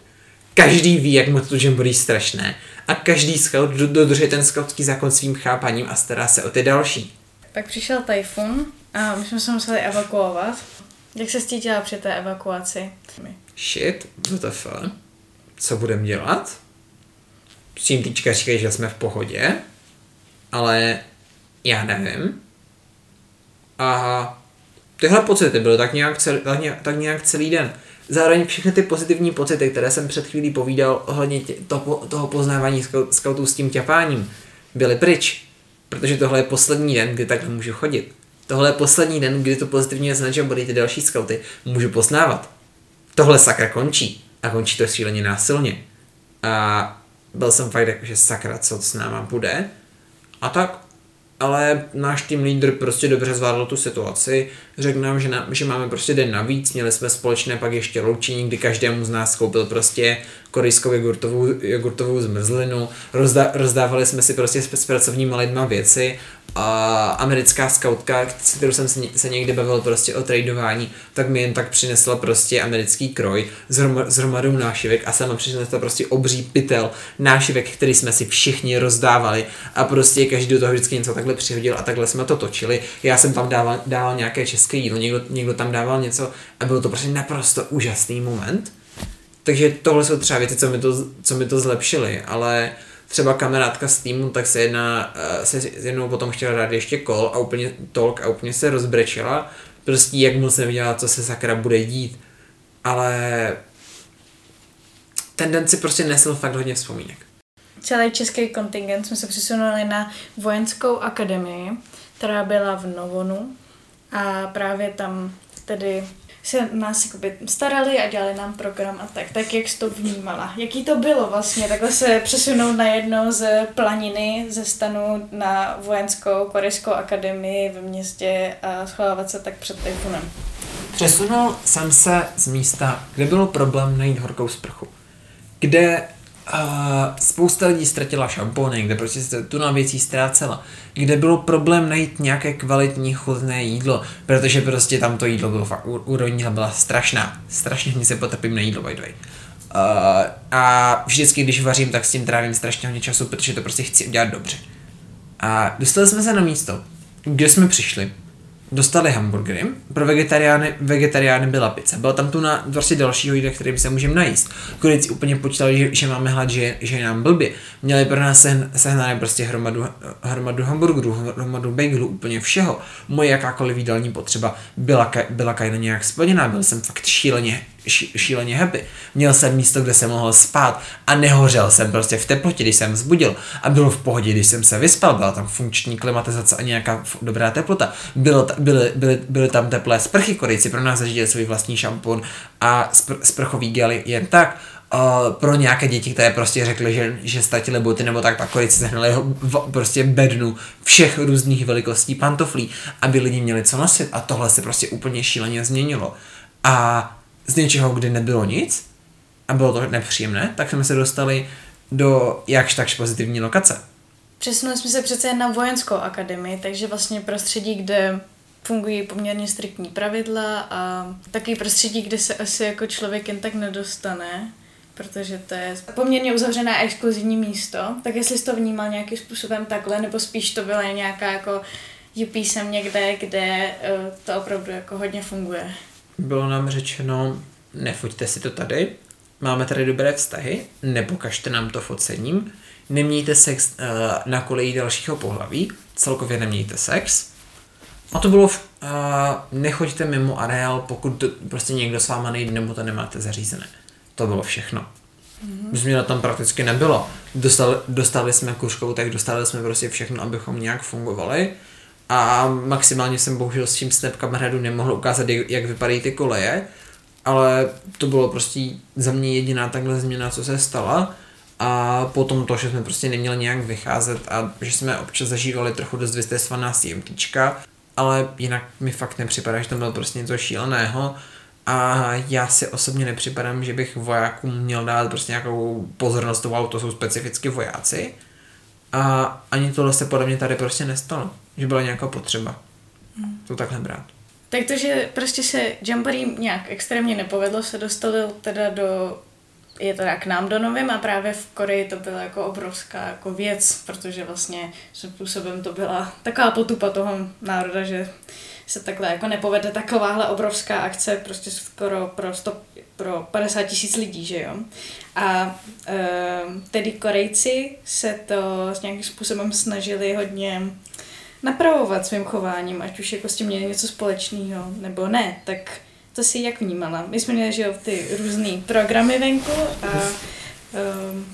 každý ví, jak mu to Jamboree strašné a každý scout dodržuje ten scoutský zákon svým chápaním a stará se o ty další. Pak přišel tajfun a my jsme se museli evakuovat jak se cítila při té evakuaci? Shit, WTF. Co budeme dělat? S tím týčka říkají, že jsme v pohodě, ale já nevím. A tyhle pocity byly tak nějak, celý, tak, nějak, tak nějak celý den. Zároveň všechny ty pozitivní pocity, které jsem před chvílí povídal ohledně tě, to, toho poznávání scoutů s tím ťapáním, byly pryč. Protože tohle je poslední den, kdy takhle můžu chodit tohle je poslední den, kdy to pozitivně znamená, že budou ty další skauty můžu poznávat. Tohle sakra končí. A končí to šíleně násilně. A byl jsem fakt jako, že sakra, co s náma bude. A tak ale náš tým lídr prostě dobře zvládl tu situaci. Řekl nám, že, na, že máme prostě den navíc, měli jsme společné pak ještě loučení, kdy každému z nás koupil prostě korejskou jogurtovou, jogurtovou zmrzlinu, Rozdá, rozdávali jsme si prostě s, s pracovníma lidma věci a americká scoutka, s kterou jsem se, někdy bavil prostě o tradování, tak mi jen tak přinesla prostě americký kroj s hromadou nášivek a sama přinesla prostě obří pytel nášivek, který jsme si všichni rozdávali a prostě každý do toho vždycky něco takhle přihodil a takhle jsme to točili. Já jsem tam dával, dával nějaké české jídlo, někdo, někdo tam dával něco a bylo to prostě naprosto úžasný moment. Takže tohle jsou třeba věci, co mi to, co mi to zlepšily, ale třeba kamarádka z týmu, tak se jedna, eh, se jednou potom chtěla dát ještě kol a úplně tolk a úplně se rozbrečela, prostě jak moc nevěděla, co se sakra bude dít. Ale ten den si prostě nesl fakt hodně vzpomínek. Celý český kontingent jsme se přesunuli na vojenskou akademii, která byla v Novonu a právě tam tedy se nás jakoby starali a dělali nám program a tak. Tak jak jsi to vnímala? Jaký to bylo vlastně takhle se přesunout na jedno z planiny ze stanu na vojenskou korejskou akademii v městě a schovávat se tak před tyfunem? Přesunul jsem se z místa, kde bylo problém najít horkou sprchu. Kde a spousta lidí ztratila šampony, kde prostě se tu na věcí ztrácela, kde bylo problém najít nějaké kvalitní chutné jídlo, protože prostě tam to jídlo bylo fakt, úroveň byla strašná, strašně mě se potrpím na jídlo, by the way. Uh, a vždycky, když vařím, tak s tím trávím strašně hodně času, protože to prostě chci udělat dobře. A dostali jsme se na místo, kde jsme přišli, dostali hamburgery, pro vegetariány, vegetariány byla pizza. Byla tam tu na vlastně dalšího jídla, kterým se můžeme najíst. Korejci úplně počítali, že, že máme hlad, že, že je nám blbě. Měli pro nás sehn, sehnané prostě hromadu, hromadu hamburgerů, hromadu bagelů, úplně všeho. Moje jakákoliv jídelní potřeba byla, byla kajna nějak splněná. Byl jsem fakt šíleně, šíleně happy. Měl jsem místo, kde jsem mohl spát a nehořel jsem prostě v teplotě, když jsem vzbudil a bylo v pohodě, když jsem se vyspal, byla tam funkční klimatizace a nějaká dobrá teplota. Bylo, byly, byly, byly tam teplé sprchy, korejci pro nás zažili svůj vlastní šampon a spr- sprchový gel jen tak uh, pro nějaké děti, které prostě řekly, že, že ztratili boty nebo tak, pak korici sehnali v, prostě bednu všech různých velikostí pantoflí, aby lidi měli co nosit a tohle se prostě úplně šíleně změnilo. A z něčeho, kdy nebylo nic a bylo to nepříjemné, tak jsme se dostali do jakž takž pozitivní lokace. Přesunuli jsme se přece na vojenskou akademii, takže vlastně prostředí, kde fungují poměrně striktní pravidla a takový prostředí, kde se asi jako člověk jen tak nedostane protože to je poměrně uzavřené a exkluzivní místo, tak jestli jsi to vnímal nějakým způsobem takhle, nebo spíš to byla nějaká jako UP jsem někde, kde uh, to opravdu jako hodně funguje. Bylo nám řečeno, nefoďte si to tady, máme tady dobré vztahy, nepokažte nám to focením, nemějte sex uh, na koleji dalšího pohlaví, celkově nemějte sex. A to bylo, uh, nechoďte mimo areál, pokud to, prostě někdo s váma nejde nebo to nemáte zařízené to bylo všechno. Mm-hmm. Změna tam prakticky nebylo. Dostali, dostali jsme kuškou, tak dostali jsme prostě všechno, abychom nějak fungovali. A maximálně jsem bohužel s tím snap kamaradu nemohl ukázat, jak vypadají ty koleje, ale to bylo prostě za mě jediná takhle změna, co se stala. A potom to, že jsme prostě neměli nějak vycházet a že jsme občas zažívali trochu dost vystresovaná CMTčka, ale jinak mi fakt nepřipadá, že to bylo prostě něco šíleného a já si osobně nepřipadám, že bych vojákům měl dát prostě nějakou pozornost, to jsou specificky vojáci. A ani tohle se podle mě tady prostě nestalo, že byla nějaká potřeba hmm. to takhle brát. Tak to, že prostě se Jamboree nějak extrémně nepovedlo, se dostali teda do je to jak nám do Novým a právě v Koreji to byla jako obrovská jako věc, protože vlastně způsobem to byla taková potupa toho národa, že se takhle jako nepovede takováhle obrovská akce prostě skoro pro, 100, pro 50 tisíc lidí, že jo. A e, tedy Korejci se to s nějakým způsobem snažili hodně napravovat svým chováním, ať už jako s tím měli něco společného, nebo ne, tak to si jak vnímala. My jsme měli, že jo, ty různé programy venku a um,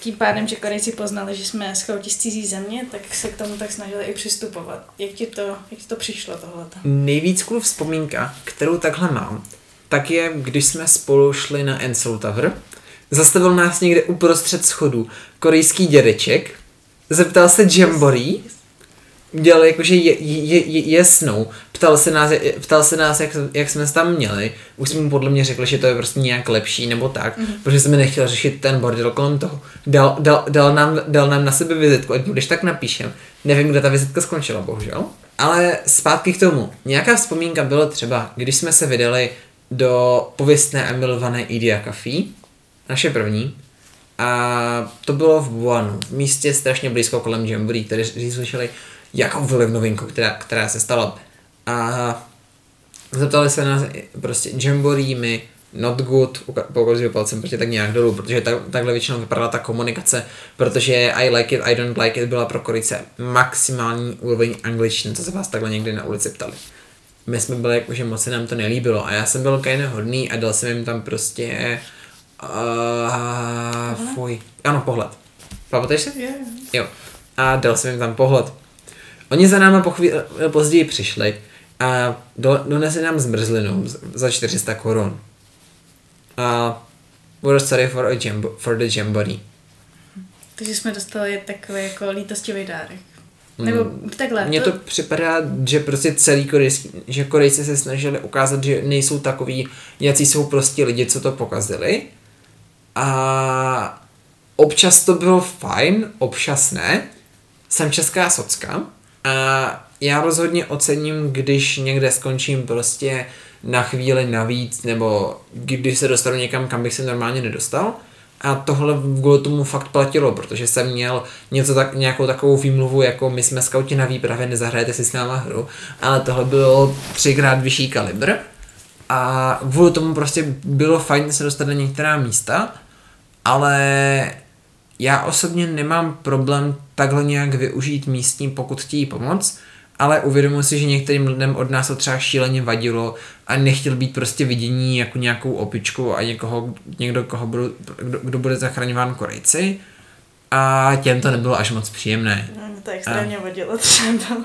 tím pádem, že Korejci poznali, že jsme schouti z cizí země, tak se k tomu tak snažili i přistupovat. Jak ti to, jak ti to přišlo tohleto? Nejvíc cool vzpomínka, kterou takhle mám, tak je, když jsme spolu šli na Ensel Tower, zastavil nás někde uprostřed schodu korejský dědeček, zeptal se Jamboree, dělal jakože je, je, je, jasnou. Ptal se nás, ptal se nás jak, jak jsme se tam měli. Už jsme mu podle mě řekli, že to je prostě nějak lepší nebo tak, mm-hmm. protože jsme nechtěli řešit ten bordel kolem toho. Dal, dal, dal, nám, dal nám na sebe vizitku, ať když tak napíšem. Nevím, kde ta vizitka skončila, bohužel. Ale zpátky k tomu. Nějaká vzpomínka byla třeba, když jsme se vydali do pověstné a milované Idia Café, naše první, a to bylo v Buanu, v místě strašně blízko kolem Jamboree, tady slyšeli jakou vliv novinku, která, která se stala. A zeptali se nás prostě Jamboree mi not good, pokazuju palcem prostě tak nějak dolů, protože tak, takhle většinou vypadala ta komunikace, protože I like it, I don't like it byla pro Korice maximální úroveň angličtiny, co se vás takhle někdy na ulici ptali. My jsme byli jako, že moc se nám to nelíbilo a já jsem byl kajne hodný a dal jsem jim tam prostě uh, fuj, ano, pohled. Pamatuješ si? Yeah. Jo. A dal jsem jim tam pohled. Oni za náma po chvíli, později přišli a do, donesli nám zmrzlinu za 400 korun. A we're sorry for, a jambo, for the jamboree. Takže jsme dostali takový jako lítostivý dárek. Nebo mm, takhle. Mně to... to připadá, že prostě celý korejský, že Korejci se snažili ukázat, že nejsou takový, jací jsou prostě lidi, co to pokazili. A občas to bylo fajn, občas ne. Jsem česká socka a já rozhodně ocením, když někde skončím prostě na chvíli navíc, nebo když se dostanu někam, kam bych se normálně nedostal. A tohle kvůli tomu fakt platilo, protože jsem měl něco tak, nějakou takovou výmluvu, jako my jsme skauti na výpravě, nezahrajete si s náma hru, ale tohle bylo třikrát vyšší kalibr. A kvůli tomu prostě bylo fajn se dostat na některá místa, ale já osobně nemám problém takhle nějak využít místní, pokud chtějí pomoc ale uvědomil si, že některým lidem od nás to třeba šíleně vadilo a nechtěl být prostě vidění jako nějakou opičku a někoho, někdo, koho budu, kdo, kdo bude zachraňován Korejci a těm to nebylo až moc příjemné. No, to extrémně a... vadilo třeba.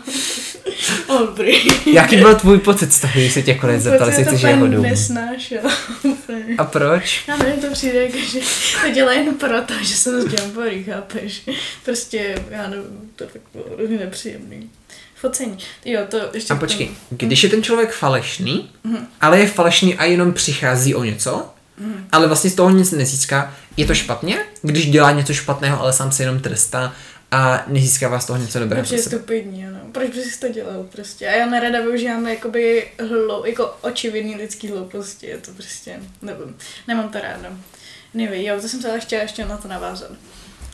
Dobrý. Jaký byl tvůj pocit z toho, když se tě konec zeptali, jestli chceš jeho dům? nesnášel. a proč? Já nevím, to přijde, jako, že to dělá jen proto, že jsem z Jamboree, chápeš? Prostě, já nevím, to tak bylo nepříjemný. Focení. Jo, to ještě... A počkej, když je ten člověk falešný, mm-hmm. ale je falešný a jenom přichází o něco, mm. ale vlastně z toho nic nezíská, je to špatně? Když dělá něco špatného, ale sám se jenom trestá a nezískává z toho něco dobrého. Proč je stupidní, ano. Proč bys to dělal prostě? A já nerada využívám jakoby hlou, jako očividný lidský hlouposti, je to prostě, nevím, nemám to ráda. Nevím, jo, to jsem se ale chtěla ještě na to navázat.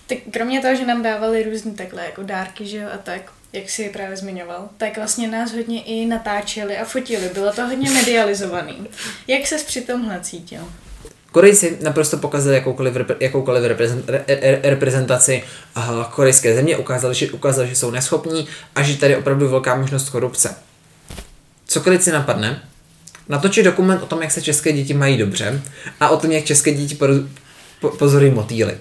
Tak kromě toho, že nám dávali různý takhle jako dárky, že jo, a tak, jak si právě zmiňoval, tak vlastně nás hodně i natáčeli a fotili. Bylo to hodně medializovaný. Jak ses při tomhle cítil? Korejci naprosto pokazali jakoukoliv, jakoukoliv reprezent, re, re, reprezentaci korejské země, ukázali že, ukázali, že jsou neschopní a že tady je opravdu velká možnost korupce. Cokoliv si napadne, natočit dokument o tom, jak se české děti mají dobře a o tom, jak české děti po, pozorují motýly.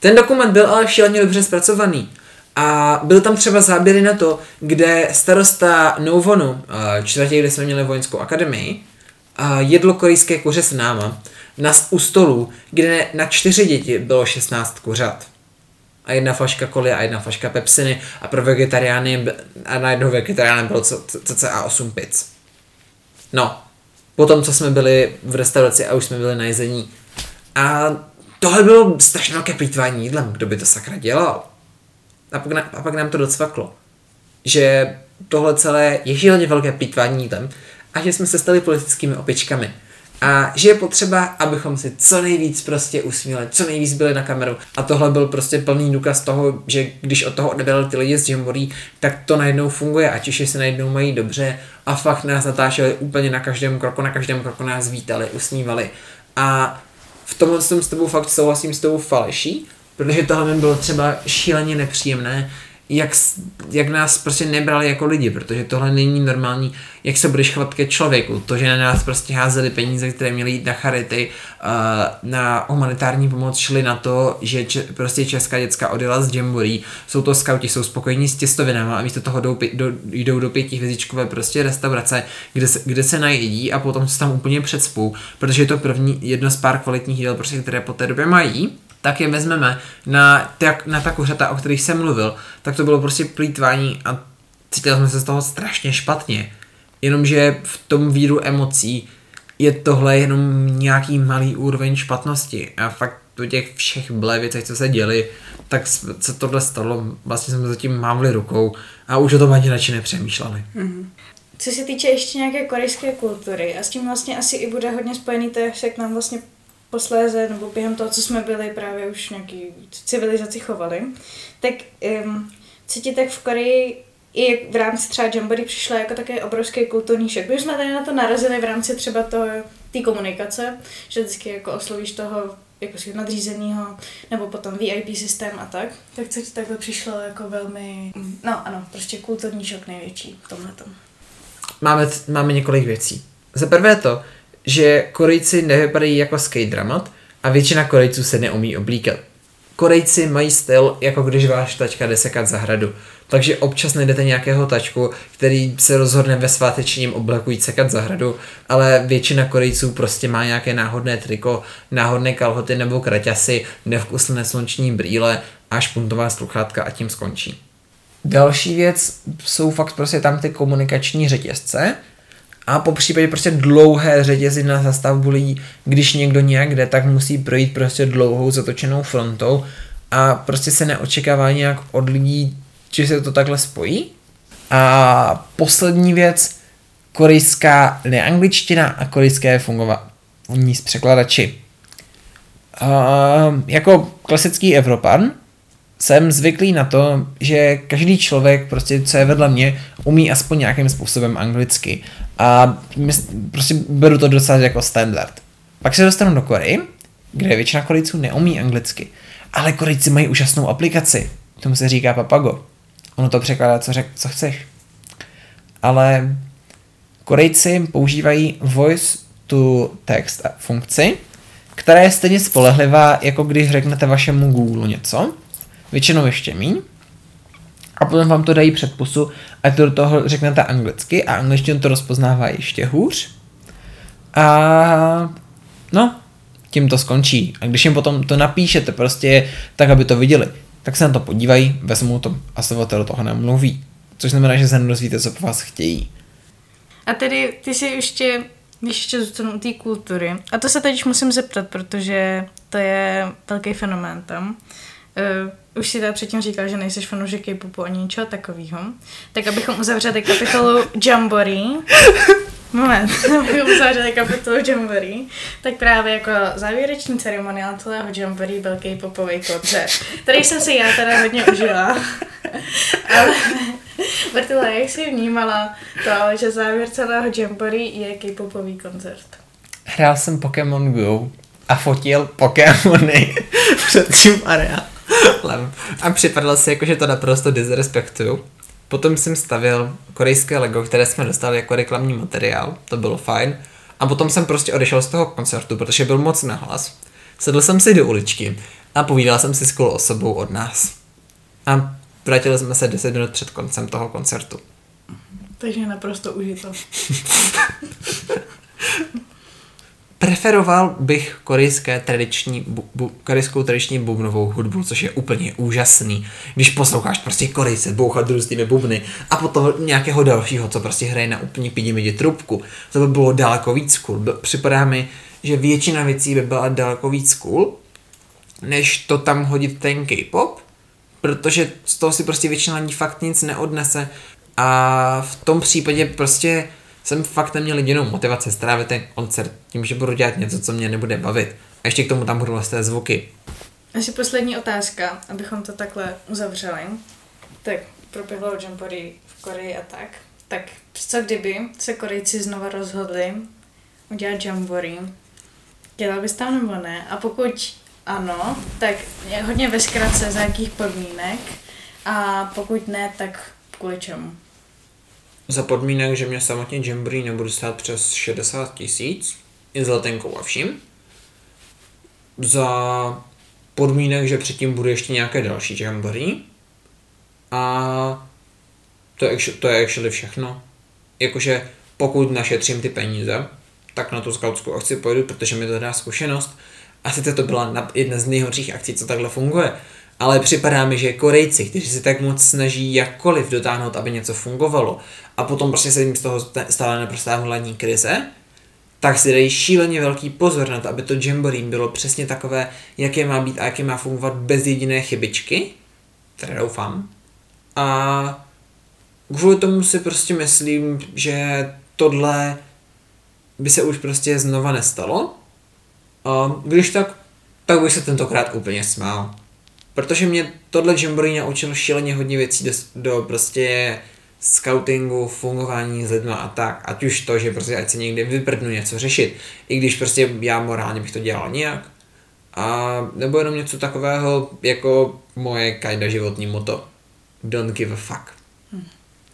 Ten dokument byl ale šíleně dobře zpracovaný. A byl tam třeba záběry na to, kde starosta Nouvonu, čtvrtě, kde jsme měli vojenskou akademii, jedlo korejské kuře s náma na, u stolu, kde na čtyři děti bylo 16 kuřat. A jedna flaška koly a jedna flaška pepsiny a pro vegetariány a na jednoho vegetariána bylo cca 8 pic. No, potom, co jsme byli v restauraci a už jsme byli na jezení. A tohle bylo strašně velké plýtvání jídlem, kdo by to sakra dělal. A pak, na, a pak nám to docvaklo. Že tohle celé je šíleně velké plýtvání jídlem a že jsme se stali politickými opičkami. A že je potřeba, abychom si co nejvíc prostě usmíli, co nejvíc byli na kameru. A tohle byl prostě plný důkaz toho, že když od toho odeběrali ty lidi z Jamboree, tak to najednou funguje a Češi se najednou mají dobře a fakt nás natáčeli úplně na každém kroku, na každém kroku nás vítali, usmívali. A v tomhle jsem s tebou fakt souhlasím s tou faleší, protože tohle mi bylo třeba šíleně nepříjemné, jak, jak nás prostě nebrali jako lidi, protože tohle není normální, jak se budeš chovat ke člověku. To, že na nás prostě házeli peníze, které měly jít na charity, na humanitární pomoc, šli na to, že če, prostě česká děcka odjela z Jamboree, jsou to skauti, jsou spokojení s těstovinama a místo toho jdou, do, jdou do pětihvězdičkové prostě restaurace, kde se, kde se najedí a potom se tam úplně předspou, protože je to první jedno z pár kvalitních jídel, prostě, které po té době mají tak je vezmeme na, tak, na ta kuřata, o kterých jsem mluvil, tak to bylo prostě plítvání a cítili jsme se z toho strašně špatně. Jenomže v tom víru emocí je tohle jenom nějaký malý úroveň špatnosti a fakt do těch všech blé věcech, co se děli, tak se tohle stalo, vlastně jsme zatím mávli rukou a už o tom ani radši nepřemýšleli. Mm-hmm. Co se týče ještě nějaké korejské kultury a s tím vlastně asi i bude hodně spojený to, jak se k nám vlastně posléze, nebo během toho, co jsme byli právě už nějaký civilizaci chovali, tak um, co ti tak v Koreji i v rámci třeba Jamboree přišla jako také obrovský kulturní šok. My jsme tady na to narazili v rámci třeba té komunikace, že vždycky jako oslovíš toho jako si nadřízenýho, nebo potom VIP systém a tak. Tak co ti takhle přišlo jako velmi, no ano, prostě kulturní šok největší v tomhle. Máme, máme několik věcí. Za prvé to, že Korejci nevypadají jako skate dramat a většina Korejců se neumí oblíkat. Korejci mají styl, jako když váš tačka jde sekat zahradu. Takže občas najdete nějakého tačku, který se rozhodne ve svátečním obleku jít sekat zahradu, ale většina Korejců prostě má nějaké náhodné triko, náhodné kalhoty nebo kraťasy, nevkusné slunční brýle a špuntová sluchátka a tím skončí. Další věc jsou fakt prostě tam ty komunikační řetězce, a po případě prostě dlouhé řetězy na zastavbu lidí, když někdo nějak jde, tak musí projít prostě dlouhou zatočenou frontou a prostě se neočekává nějak od lidí, že se to takhle spojí. A poslední věc, korejská neangličtina a korejské fungování s překladači. Uh, jako klasický Evropan jsem zvyklý na to, že každý člověk, prostě co je vedle mě, umí aspoň nějakým způsobem anglicky. A prostě beru to docela jako standard. Pak se dostanu do Koreji, kde většina Korejců neumí anglicky. Ale Korejci mají úžasnou aplikaci. Tomu se říká Papago. Ono to překládá, co, řek, co chceš. ale Korejci používají voice to text funkci, která je stejně spolehlivá, jako když řeknete vašemu Google něco, většinou ještě míň, a potom vám to dají předpusu a to do toho řeknete anglicky a angličtinu to rozpoznává ještě hůř. A no, tím to skončí. A když jim potom to napíšete prostě tak, aby to viděli, tak se na to podívají, vezmou to a se do toho nemluví. Což znamená, že se nedozvíte, co po vás chtějí. A tedy ty si ještě, když ještě zůstanu u té kultury, a to se teď musím zeptat, protože to je velký fenomén tam. Uh, už si teda předtím říkal, že nejseš fanoušek K-popu ani ničeho takového. Tak abychom uzavřeli kapitolu Jamboree, moment, abychom uzavřeli kapitolu Jamboree, tak právě jako závěrečný ceremoniál celého Jamboree byl K-popový koncert, který jsem si já teda hodně užila. Ale Martila, jak jsi vnímala to, že závěr celého Jamboree je K-popový koncert? Hrál jsem Pokémon Go a fotil Pokémony před tím areálem. A připadalo si jako, že to naprosto disrespektuju. Potom jsem stavil korejské Lego, které jsme dostali jako reklamní materiál, to bylo fajn. A potom jsem prostě odešel z toho koncertu, protože byl moc nahlas. Sedl jsem si do uličky a povídal jsem si s osobou od nás. A vrátili jsme se 10 minut před koncem toho koncertu. Takže naprosto užito. Preferoval bych korejské tradiční, bu, bu, korejskou tradiční bubnovou hudbu, což je úplně úžasný. Když posloucháš prostě korejce bouchat různými bubny a potom nějakého dalšího, co prostě hraje na úplně pidimidi trubku, to by bylo daleko víc cool. Připadá mi, že většina věcí by byla daleko víc cool, než to tam hodit ten K-pop, protože z toho si prostě většina lidí fakt nic neodnese a v tom případě prostě jsem fakt neměl jedinou motivaci strávit ten koncert tím, že budu dělat něco, co mě nebude bavit. A ještě k tomu tam budou té zvuky. Asi poslední otázka, abychom to takhle uzavřeli. Tak proběhlo Jamboree v Koreji a tak. Tak co kdyby se Korejci znova rozhodli udělat Jamboree? Dělal bys tam nebo ne? A pokud ano, tak je hodně ve zkratce za jakých podmínek a pokud ne, tak kvůli čemu? Za podmínek, že mě samotně Jamboree nebude stát přes 60 tisíc, i s letenkou a vším. Za podmínek, že předtím bude ještě nějaké další Jamboree. A to je, to je actually všechno. Jakože pokud našetřím ty peníze, tak na tu skautskou akci pojedu, protože mi to dá zkušenost. A sice to byla jedna z nejhorších akcí, co takhle funguje, ale připadá mi, že Korejci, kteří se tak moc snaží jakkoliv dotáhnout, aby něco fungovalo, a potom prostě se jim z toho stala naprostá hladní krize, tak si dají šíleně velký pozor na to, aby to Jamboree bylo přesně takové, jaké má být a jaké má fungovat bez jediné chybičky, které doufám. A kvůli tomu si prostě myslím, že tohle by se už prostě znova nestalo. A když tak, tak bych se tentokrát úplně smál. Protože mě tohle Jamboree naučilo šíleně hodně věcí do, do prostě scoutingu, fungování s lidmi a tak. Ať už to, že prostě ať se někde vyprdnu něco řešit, i když prostě já morálně bych to dělal nějak. A nebo jenom něco takového jako moje kajda životní moto. Don't give a fuck. Hm.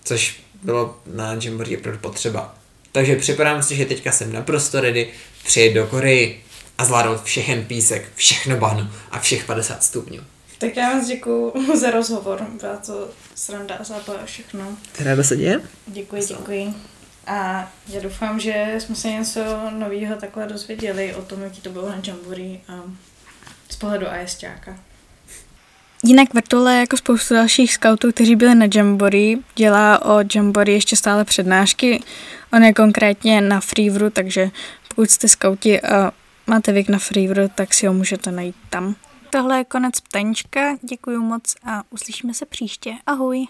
Což bylo na Jamboree opravdu potřeba. Takže připadám si, že teďka jsem naprosto ready přijet do Koreji a zvládnout všechen písek, všechno bahno a všech 50 stupňů. Tak já vás děkuji za rozhovor. Byla to sranda, zábava všechno. Ráda se děje? Děkuji, děkuji. A já doufám, že jsme se něco nového takhle dozvěděli o tom, jaký to bylo na Jamboree a z pohledu ASťáka. Jinak Vrtule, jako spoustu dalších scoutů, kteří byli na Jamboree, dělá o Jamboree ještě stále přednášky. On je konkrétně na Freeveru, takže pokud jste scouti a máte věk na Freeveru, tak si ho můžete najít tam. Tohle je konec ptaníčka, děkuji moc a uslyšíme se příště. Ahoj!